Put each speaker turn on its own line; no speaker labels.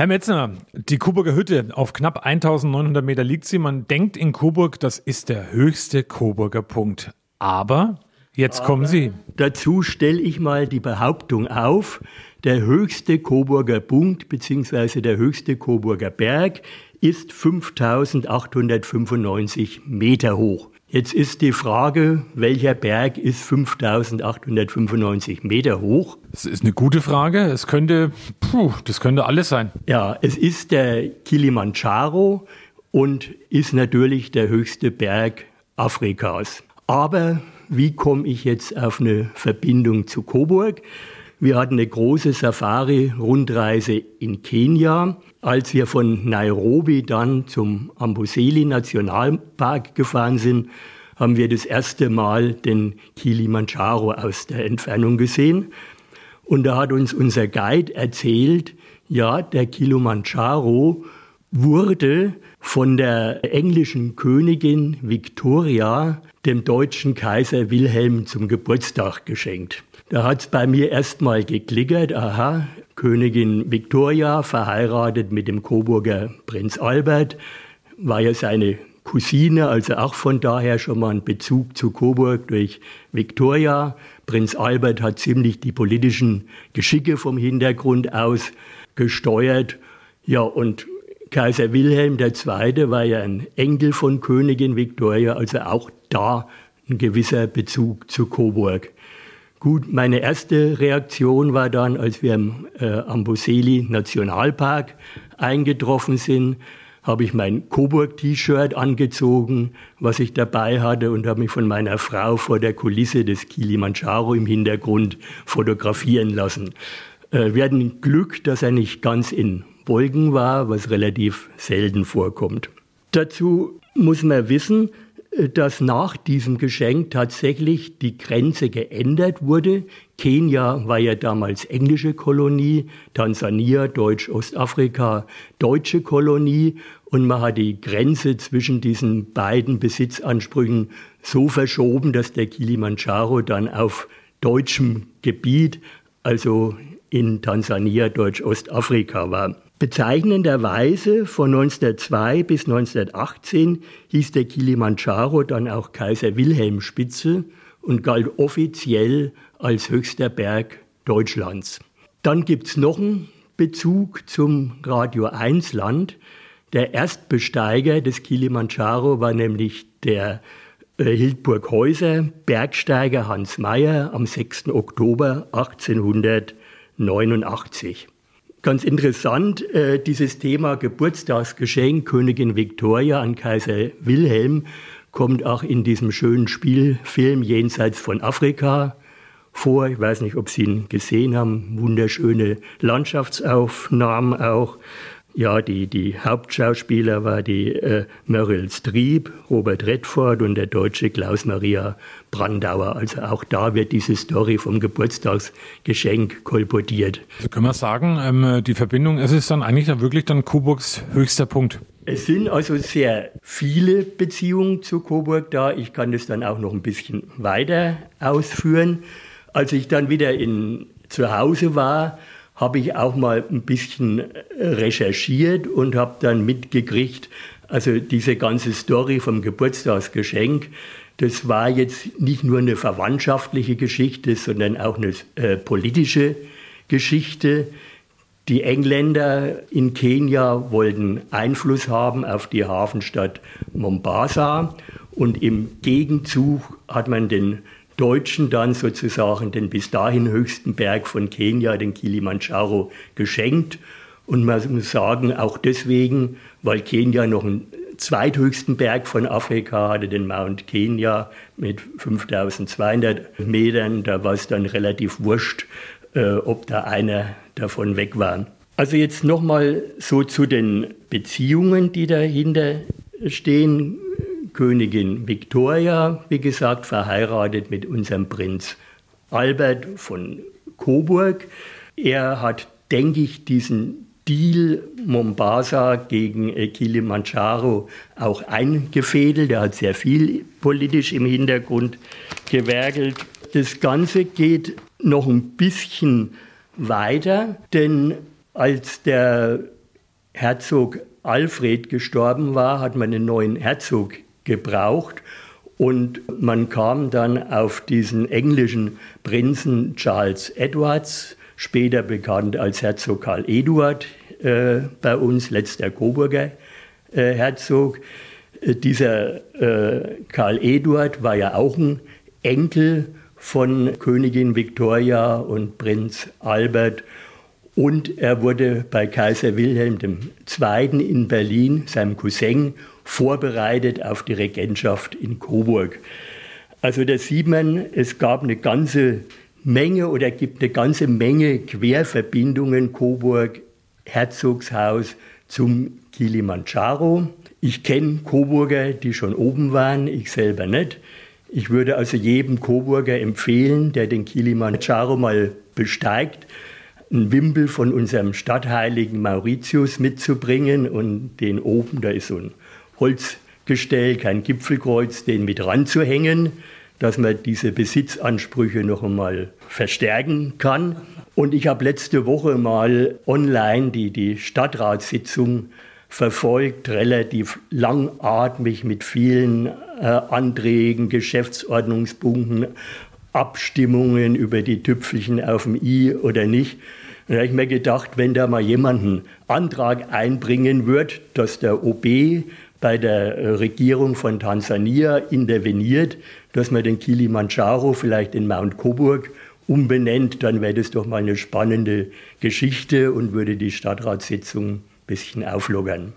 Herr Metzner, die Coburger Hütte, auf knapp 1900 Meter liegt sie. Man denkt in Coburg, das ist der höchste Coburger Punkt. Aber jetzt kommen Sie.
Dazu stelle ich mal die Behauptung auf, der höchste Coburger Punkt bzw. der höchste Coburger Berg ist 5895 Meter hoch. Jetzt ist die Frage, welcher Berg ist 5895 Meter hoch?
Das ist eine gute Frage. Es könnte, puh, das könnte alles sein.
Ja, es ist der Kilimanjaro und ist natürlich der höchste Berg Afrikas. Aber wie komme ich jetzt auf eine Verbindung zu Coburg? Wir hatten eine große Safari-Rundreise in Kenia. Als wir von Nairobi dann zum Amboseli Nationalpark gefahren sind, haben wir das erste Mal den Kilimanjaro aus der Entfernung gesehen. Und da hat uns unser Guide erzählt, ja, der Kilimanjaro wurde von der englischen Königin Victoria dem deutschen Kaiser Wilhelm zum Geburtstag geschenkt. Da hat es bei mir erstmal geklickert, aha, Königin Victoria, verheiratet mit dem Coburger Prinz Albert, war ja seine Cousine, also auch von daher schon mal ein Bezug zu Coburg durch Victoria. Prinz Albert hat ziemlich die politischen Geschicke vom Hintergrund aus gesteuert. Ja, und Kaiser Wilhelm II. war ja ein Enkel von Königin Victoria, also auch da ein gewisser Bezug zu Coburg. Gut, meine erste Reaktion war dann, als wir im äh, Amboseli Nationalpark eingetroffen sind, habe ich mein Coburg-T-Shirt angezogen, was ich dabei hatte und habe mich von meiner Frau vor der Kulisse des Kilimanjaro im Hintergrund fotografieren lassen. Äh, wir hatten Glück, dass er nicht ganz in Wolken war, was relativ selten vorkommt. Dazu muss man wissen, dass nach diesem Geschenk tatsächlich die Grenze geändert wurde. Kenia war ja damals englische Kolonie, Tansania, Deutsch-Ostafrika, deutsche Kolonie und man hat die Grenze zwischen diesen beiden Besitzansprüchen so verschoben, dass der Kilimanjaro dann auf deutschem Gebiet, also in Tansania, Deutsch-Ostafrika war. Bezeichnenderweise von 1902 bis 1918 hieß der Kilimanjaro dann auch Kaiser Wilhelm Spitze und galt offiziell als höchster Berg Deutschlands. Dann gibt's noch einen Bezug zum Radio 1 Land. Der Erstbesteiger des Kilimanjaro war nämlich der äh, Hildburg Häuser Bergsteiger Hans Meyer am 6. Oktober 1889. Ganz interessant, äh, dieses Thema Geburtstagsgeschenk Königin Victoria an Kaiser Wilhelm kommt auch in diesem schönen Spielfilm Jenseits von Afrika vor. Ich weiß nicht, ob Sie ihn gesehen haben. Wunderschöne Landschaftsaufnahmen auch. Ja, die, die Hauptschauspieler war die äh, Meryl Streep, Robert Redford und der deutsche Klaus-Maria Brandauer. Also auch da wird diese Story vom Geburtstagsgeschenk kolportiert.
Also können wir sagen, ähm, die Verbindung, es ist dann eigentlich dann wirklich dann Coburgs höchster Punkt.
Es sind also sehr viele Beziehungen zu Coburg da. Ich kann das dann auch noch ein bisschen weiter ausführen. Als ich dann wieder in, zu Hause war, habe ich auch mal ein bisschen recherchiert und habe dann mitgekriegt, also diese ganze Story vom Geburtstagsgeschenk, das war jetzt nicht nur eine verwandtschaftliche Geschichte, sondern auch eine äh, politische Geschichte. Die Engländer in Kenia wollten Einfluss haben auf die Hafenstadt Mombasa und im Gegenzug hat man den Deutschen dann sozusagen den bis dahin höchsten Berg von Kenia, den Kilimanjaro, geschenkt. Und man muss sagen, auch deswegen, weil Kenia noch einen zweithöchsten Berg von Afrika hatte, den Mount Kenya mit 5200 Metern. Da war es dann relativ wurscht, äh, ob da einer davon weg war. Also jetzt nochmal so zu den Beziehungen, die dahinter stehen. Königin Victoria, wie gesagt, verheiratet mit unserem Prinz Albert von Coburg. Er hat, denke ich, diesen Deal Mombasa gegen Kilimanjaro auch eingefädelt. Er hat sehr viel politisch im Hintergrund gewerkelt. Das Ganze geht noch ein bisschen weiter, denn als der Herzog Alfred gestorben war, hat man einen neuen Herzog gebraucht. Und man kam dann auf diesen englischen Prinzen Charles Edwards, später bekannt als Herzog Karl Eduard äh, bei uns, letzter Coburger äh, Herzog. Äh, dieser äh, Karl Eduard war ja auch ein Enkel von Königin Victoria und Prinz Albert. Und er wurde bei Kaiser Wilhelm II. in Berlin, seinem Cousin, vorbereitet auf die Regentschaft in Coburg. Also da sieht man, es gab eine ganze Menge oder gibt eine ganze Menge Querverbindungen Coburg, Herzogshaus zum Kilimanjaro. Ich kenne Coburger, die schon oben waren, ich selber nicht. Ich würde also jedem Coburger empfehlen, der den Kilimanjaro mal besteigt, einen Wimpel von unserem Stadtheiligen Mauritius mitzubringen und den oben, da ist so ein Holzgestell, kein Gipfelkreuz, den mit ranzuhängen, dass man diese Besitzansprüche noch einmal verstärken kann. Und ich habe letzte Woche mal online die, die Stadtratssitzung verfolgt, relativ langatmig mit vielen äh, Anträgen, Geschäftsordnungspunkten, Abstimmungen über die Tüpfelchen auf dem i oder nicht. Da habe ich mir gedacht, wenn da mal jemand einen Antrag einbringen wird, dass der OB bei der Regierung von Tansania interveniert, dass man den Kilimanjaro vielleicht in Mount Coburg umbenennt, dann wäre das doch mal eine spannende Geschichte und würde die Stadtratssitzung ein bisschen auflockern.